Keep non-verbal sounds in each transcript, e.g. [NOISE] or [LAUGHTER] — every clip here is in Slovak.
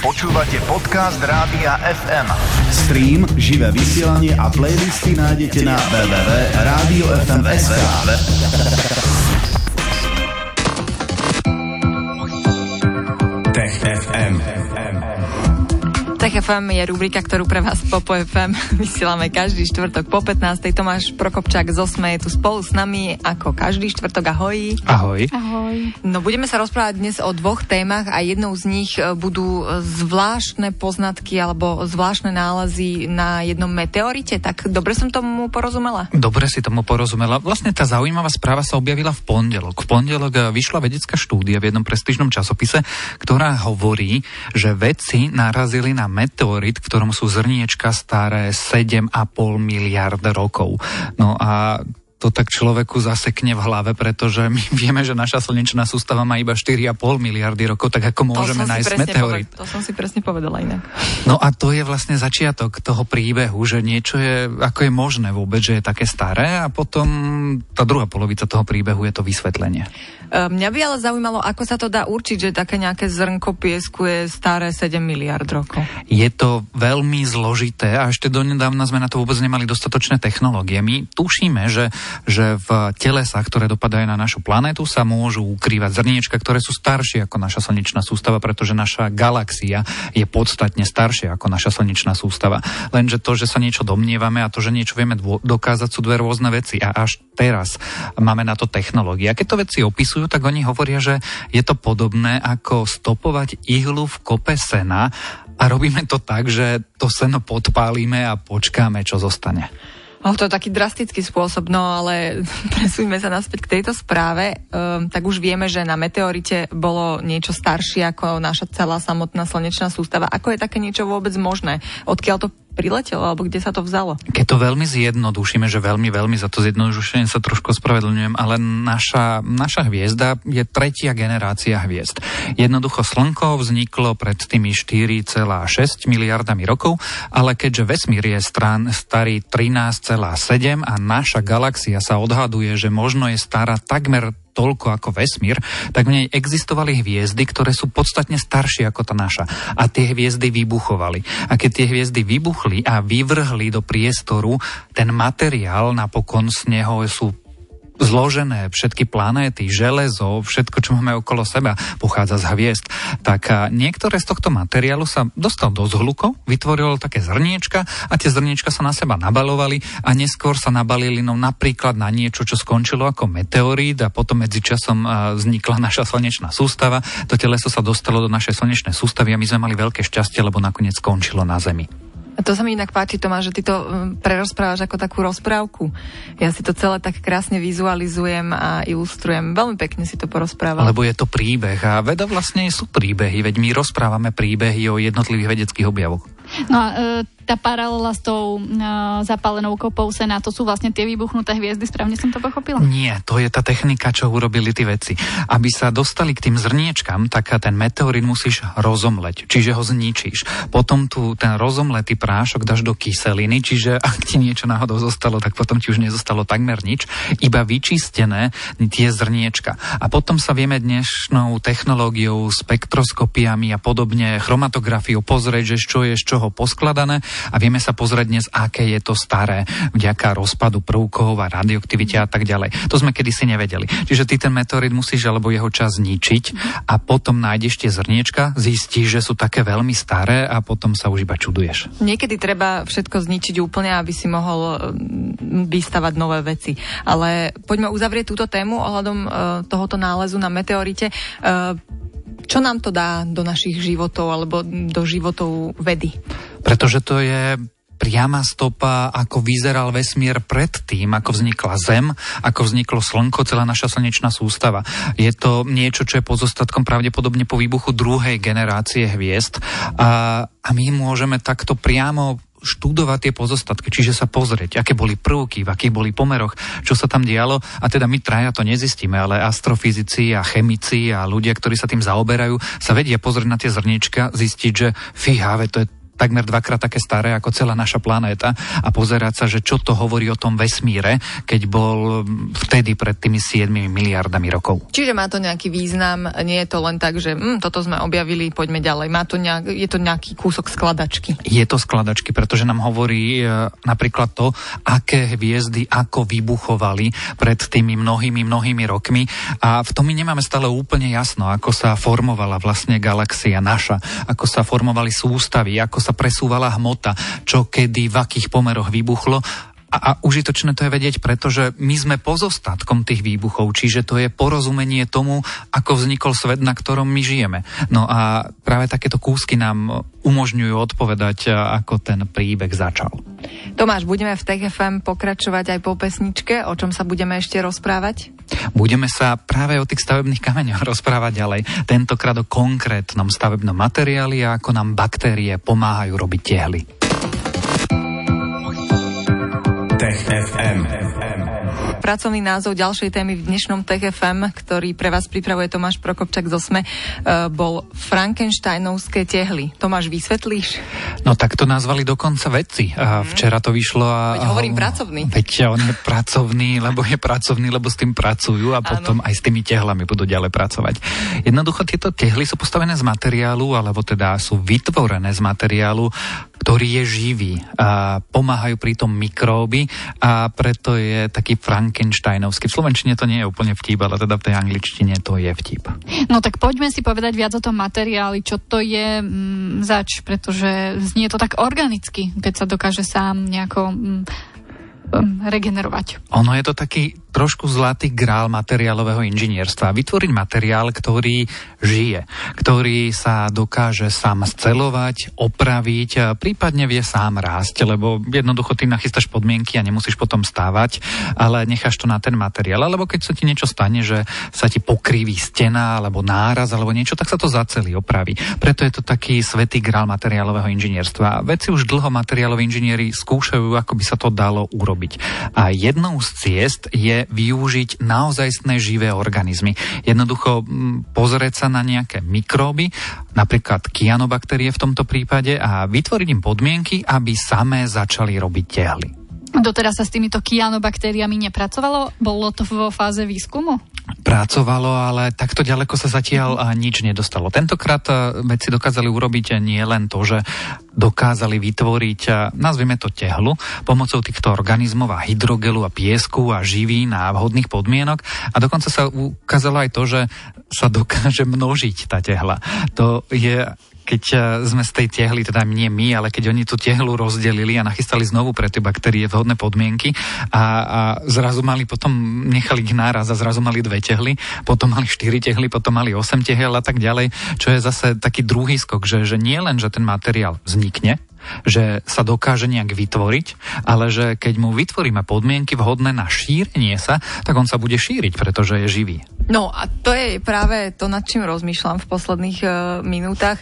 Počúvate podcast Rádia FM. Stream, živé vysielanie a playlisty nájdete na www.radiofm.sk Tech FM je rubrika, ktorú pre vás Popo FM [LAUGHS] vysielame každý štvrtok po 15. Tomáš Prokopčák z Osme je tu spolu s nami ako každý štvrtok. Ahoj. Ahoj. Ahoj. No budeme sa rozprávať dnes o dvoch témach a jednou z nich e, budú zvláštne poznatky alebo zvláštne nálezy na jednom meteorite. Tak dobre som tomu porozumela? Dobre si tomu porozumela. Vlastne tá zaujímavá správa sa objavila v pondelok. V pondelok e, vyšla vedecká štúdia v jednom prestížnom časopise, ktorá hovorí, že vedci narazili na meteorit, v ktorom sú zrniečka staré 7,5 miliard rokov. No a to tak človeku zasekne v hlave, pretože my [LAUGHS] vieme, že naša slnečná sústava má iba 4,5 miliardy rokov, tak ako môžeme nájsť meteorit? Poved- to som si presne povedala inak. No a to je vlastne začiatok toho príbehu, že niečo je, ako je možné vôbec, že je také staré a potom tá druhá polovica toho príbehu je to vysvetlenie. Mňa by ale zaujímalo, ako sa to dá určiť, že také nejaké zrnko piesku je staré 7 miliard rokov. Je to veľmi zložité a ešte donedávna sme na to vôbec nemali dostatočné technológie. My tušíme, že, že v telesách, ktoré dopadajú na našu planétu, sa môžu ukrývať zrniečka, ktoré sú staršie ako naša slnečná sústava, pretože naša galaxia je podstatne staršia ako naša slnečná sústava. Lenže to, že sa niečo domnievame a to, že niečo vieme dô- dokázať, sú dve rôzne veci. A až teraz máme na to technológie. A keď to veci opisujú, tak oni hovoria, že je to podobné ako stopovať ihlu v kope sena a robíme to tak, že to seno podpálime a počkáme, čo zostane. Oh, to taký drastický spôsob, no ale [LAUGHS] presúňme sa naspäť k tejto správe. Um, tak už vieme, že na meteorite bolo niečo staršie ako naša celá samotná slnečná sústava. Ako je také niečo vôbec možné? Odkiaľ to priletelo, alebo kde sa to vzalo? Keď to veľmi zjednodušíme, že veľmi, veľmi za to zjednodušenie sa trošku ospravedlňujem, ale naša, naša hviezda je tretia generácia hviezd. Jednoducho Slnko vzniklo pred tými 4,6 miliardami rokov, ale keďže vesmír je strán starý 13,7 a naša galaxia sa odhaduje, že možno je stará takmer toľko ako vesmír, tak v nej existovali hviezdy, ktoré sú podstatne staršie ako tá naša. A tie hviezdy vybuchovali. A keď tie hviezdy vybuchli a vyvrhli do priestoru, ten materiál napokon z neho sú zložené všetky planéty, železo, všetko, čo máme okolo seba, pochádza z hviezd. Tak niektoré z tohto materiálu sa dostal do zhlukov, vytvorilo také zrniečka a tie zrniečka sa na seba nabalovali a neskôr sa nabalili no napríklad na niečo, čo skončilo ako meteorít a potom medzi časom vznikla naša slnečná sústava. To teleso sa dostalo do našej slnečnej sústavy a my sme mali veľké šťastie, lebo nakoniec skončilo na Zemi. To sa mi inak páči, Tomáš, že ty to prerozprávaš ako takú rozprávku. Ja si to celé tak krásne vizualizujem a ilustrujem. Veľmi pekne si to porozprával. Lebo je to príbeh a veda vlastne sú príbehy, veď my rozprávame príbehy o jednotlivých vedeckých objavoch. No a e, tá paralela s tou e, zapálenou kopou sena, to sú vlastne tie vybuchnuté hviezdy, správne som to pochopila? Nie, to je tá technika, čo urobili tí veci. Aby sa dostali k tým zrniečkam, tak ten meteorit musíš rozomleť, čiže ho zničíš. Potom tu ten rozomletý prášok dáš do kyseliny, čiže [LAUGHS] ak ti niečo náhodou zostalo, tak potom ti už nezostalo takmer nič, iba vyčistené tie zrniečka. A potom sa vieme dnešnou technológiou, spektroskopiami a podobne, chromatografiou pozrieť, že čo je z čoho poskladané a vieme sa pozrieť dnes, aké je to staré vďaka rozpadu prvkov a radioaktivite a tak ďalej. To sme kedysi nevedeli. Čiže ty ten meteorit musíš alebo jeho čas zničiť a potom nájdeš tie zrniečka, zistíš, že sú také veľmi staré a potom sa už iba čuduješ. Niekedy treba všetko zničiť úplne, aby si mohol vystavať nové veci. Ale poďme uzavrieť túto tému ohľadom uh, tohoto nálezu na meteorite. Uh, čo nám to dá do našich životov alebo do životov vedy? Pretože to je priama stopa, ako vyzeral vesmír pred tým, ako vznikla Zem, ako vzniklo Slnko, celá naša slnečná sústava. Je to niečo, čo je pozostatkom pravdepodobne po výbuchu druhej generácie hviezd a, a my môžeme takto priamo študovať tie pozostatky, čiže sa pozrieť, aké boli prvky, v akých boli pomeroch, čo sa tam dialo. A teda my traja to nezistíme, ale astrofyzici a chemici a ľudia, ktorí sa tým zaoberajú, sa vedia pozrieť na tie zrniečka, zistiť, že fíha, to je takmer dvakrát také staré ako celá naša planéta a pozerať sa, že čo to hovorí o tom vesmíre, keď bol vtedy pred tými 7 miliardami rokov. Čiže má to nejaký význam, nie je to len tak, že hm, toto sme objavili, poďme ďalej. Má to nejak, je to nejaký kúsok skladačky. Je to skladačky, pretože nám hovorí e, napríklad to, aké hviezdy ako vybuchovali pred tými mnohými, mnohými rokmi a v tom my nemáme stále úplne jasno, ako sa formovala vlastne galaxia naša, ako sa formovali sústavy, ako sa presúvala hmota, čo kedy, v akých pomeroch vybuchlo a, a užitočné to je vedieť, pretože my sme pozostatkom tých výbuchov, čiže to je porozumenie tomu, ako vznikol svet, na ktorom my žijeme. No a práve takéto kúsky nám umožňujú odpovedať, ako ten príbeh začal. Tomáš, budeme v TFM pokračovať aj po pesničke, o čom sa budeme ešte rozprávať? Budeme sa práve o tých stavebných kameňoch [LAUGHS] rozprávať ďalej. Tentokrát o konkrétnom stavebnom materiáli a ako nám baktérie pomáhajú robiť tehly. Tech FM. Pracovný názov ďalšej témy v dnešnom Tech FM, ktorý pre vás pripravuje Tomáš Prokopčak z Osme, uh, bol Frankensteinovské tehly. Tomáš, vysvetlíš? No tak to nazvali dokonca vedci. A včera to vyšlo a... Veď hovorím pracovný. Veď on je pracovný, lebo je pracovný, lebo s tým pracujú a potom Áno. aj s tými tehlami budú ďalej pracovať. Jednoducho tieto tehly sú postavené z materiálu, alebo teda sú vytvorené z materiálu, ktorý je živý. A pomáhajú pri tom mikróby a preto je taký Frankensteinovský. V Slovenčine to nie je úplne vtip, ale teda v tej angličtine to je vtip. No tak poďme si povedať viac o tom materiáli, čo to je mm, zač, pretože znie to tak organicky, keď sa dokáže sám nejako mm, mm, regenerovať. Ono je to taký trošku zlatý grál materiálového inžinierstva. Vytvoriť materiál, ktorý žije, ktorý sa dokáže sám scelovať, opraviť, prípadne vie sám rásť, lebo jednoducho ty nachystáš podmienky a nemusíš potom stávať, ale necháš to na ten materiál. Alebo keď sa ti niečo stane, že sa ti pokriví stena, alebo náraz, alebo niečo, tak sa to zacelí, opraví. Preto je to taký svetý grál materiálového inžinierstva. Veci už dlho materiáloví inžinieri skúšajú, ako by sa to dalo urobiť. A jednou z ciest je využiť naozajstné živé organizmy. Jednoducho pozrieť sa na nejaké mikróby, napríklad kianobaktérie v tomto prípade a vytvoriť im podmienky, aby samé začali robiť tehly. Doteraz sa s týmito kianobaktériami nepracovalo? Bolo to vo fáze výskumu? Pracovalo, ale takto ďaleko sa zatiaľ nič nedostalo. Tentokrát a, vedci dokázali urobiť a, nie len to, že dokázali vytvoriť, a, nazvime to tehlu, pomocou týchto organizmov a hydrogelu a piesku a živín a vhodných podmienok a dokonca sa ukázalo aj to, že sa dokáže množiť tá tehla. To je keď eh, sme z tej tehly, teda nie my, ale keď oni tú tehlu rozdelili a nachystali znovu pre tie baktérie vhodné podmienky a, a zrazu mali potom, nechali ich náraz a zrazu mali dve tehly, potom mali štyri tehly, potom mali osem tehel a tak ďalej, čo je zase taký druhý skok, že, že nie len, že ten materiál vznikne, že sa dokáže nejak vytvoriť, ale že keď mu vytvoríme podmienky vhodné na šírenie sa, tak on sa bude šíriť, pretože je živý. No a to je práve to, nad čím rozmýšľam v posledných uh, minútach.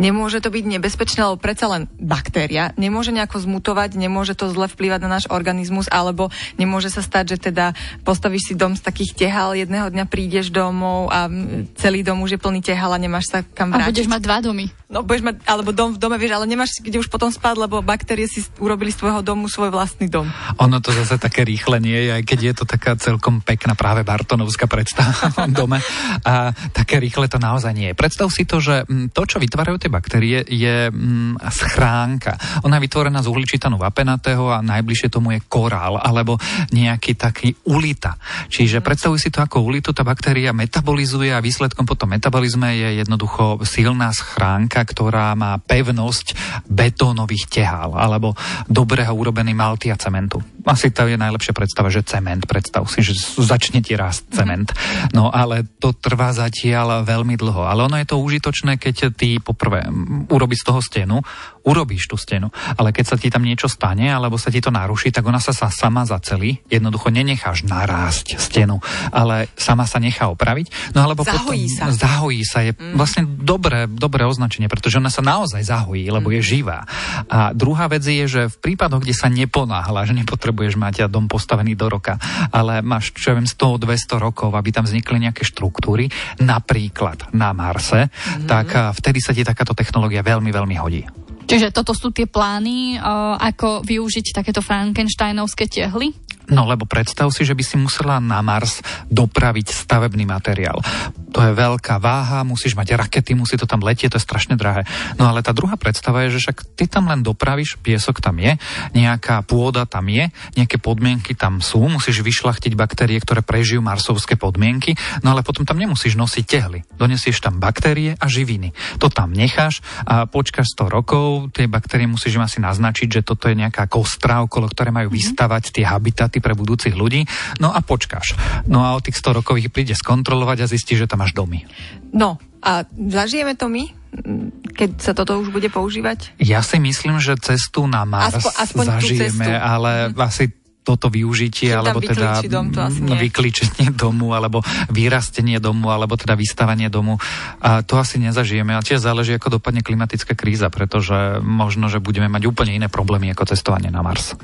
Nemôže to byť nebezpečné, lebo predsa len baktéria nemôže nejako zmutovať, nemôže to zle vplývať na náš organizmus, alebo nemôže sa stať, že teda postavíš si dom z takých tehal, jedného dňa prídeš domov a celý dom už je plný tehal a nemáš sa kam A vrátiť. budeš mať dva domy. No, budeš mať, alebo dom v dome, vieš, ale nemáš kde už potom spať, lebo baktérie si urobili z tvojho domu svoj vlastný dom. Ono to zase také rýchle nie je, aj keď je to taká celkom pekná práve Bartonovská predstava o [LAUGHS] dome. A také rýchle to naozaj nie je. Predstav si to, že mm, to, čo vytvárajú tie baktérie, je mm, schránka. Ona je vytvorená z uhličitanu vapenatého a najbližšie tomu je korál alebo nejaký taký ulita. Čiže predstavuj si to ako ulitu, tá baktéria metabolizuje a výsledkom potom metabolizme je jednoducho silná schránka, ktorá má pevnosť betónových tehál alebo dobrého urobený malty a cementu. Asi to je najlepšia predstava, že cement. Predstav si, že začne ti rásť cement. No ale to trvá zatiaľ veľmi dlho. Ale ono je to užitočné, keď ty poprvé mm, urobíš z toho stenu, urobíš tú stenu, ale keď sa ti tam niečo stane alebo sa ti to naruší, tak ona sa, sa sama zacelí. Jednoducho nenecháš narásť stenu, ale sama sa nechá opraviť. No alebo Zahojí potom, sa. Zahojí sa je mm. vlastne dobré, dobré označenie, pretože ona sa naozaj zahojí, lebo je živá. A druhá vec je, že v prípadoch, kde sa neponáhla, že nepotrebuješ mať dom postavený do roka, ale máš, čo ja viem, 100-200 rokov, aby tam vznikli nejaké štruktúry, napríklad na Marse, mm. tak a, vtedy sa ti takáto technológia veľmi, veľmi hodí. Čiže toto sú tie plány, ako využiť takéto frankensteinovské tehly? No lebo predstav si, že by si musela na Mars dopraviť stavebný materiál. To je veľká váha, musíš mať rakety, musí to tam letieť, to je strašne drahé. No ale tá druhá predstava je, že však ty tam len dopravíš, piesok tam je, nejaká pôda tam je, nejaké podmienky tam sú, musíš vyšlachtiť baktérie, ktoré prežijú marsovské podmienky, no ale potom tam nemusíš nosiť tehly. Donesieš tam baktérie a živiny. To tam necháš a počkáš 100 rokov, tie baktérie musíš im asi naznačiť, že toto je nejaká kostra, okolo ktoré majú mm-hmm. vystavať tie habitaty karty pre budúcich ľudí, no a počkáš. No a o tých 100 rokov ich príde skontrolovať a zistí, že tam máš domy. No a zažijeme to my? keď sa toto už bude používať? Ja si myslím, že cestu na Mars Aspo, aspoň zažijeme, ale mm. asi toto využitie, alebo teda dom, to vyklíčenie domu, alebo vyrastenie domu, alebo teda vystavanie domu. A to asi nezažijeme. A tiež záleží, ako dopadne klimatická kríza, pretože možno, že budeme mať úplne iné problémy ako cestovanie na Mars.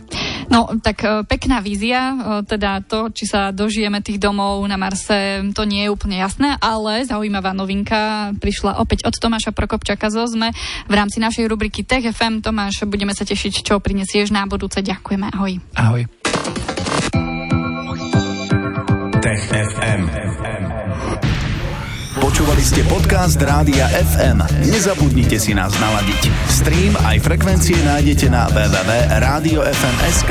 No, tak e, pekná vízia, e, teda to, či sa dožijeme tých domov na Marse, to nie je úplne jasné, ale zaujímavá novinka prišla opäť od Tomáša Prokopčaka zo ZME v rámci našej rubriky Tech FM. Tomáš, budeme sa tešiť, čo prinesieš na budúce. Ďakujeme, ahoj. Ahoj. Tech FM. Počúvali ste podcast Rádia FM. Nezabudnite si nás naladiť. Stream aj frekvencie nájdete na www.radiofm.sk.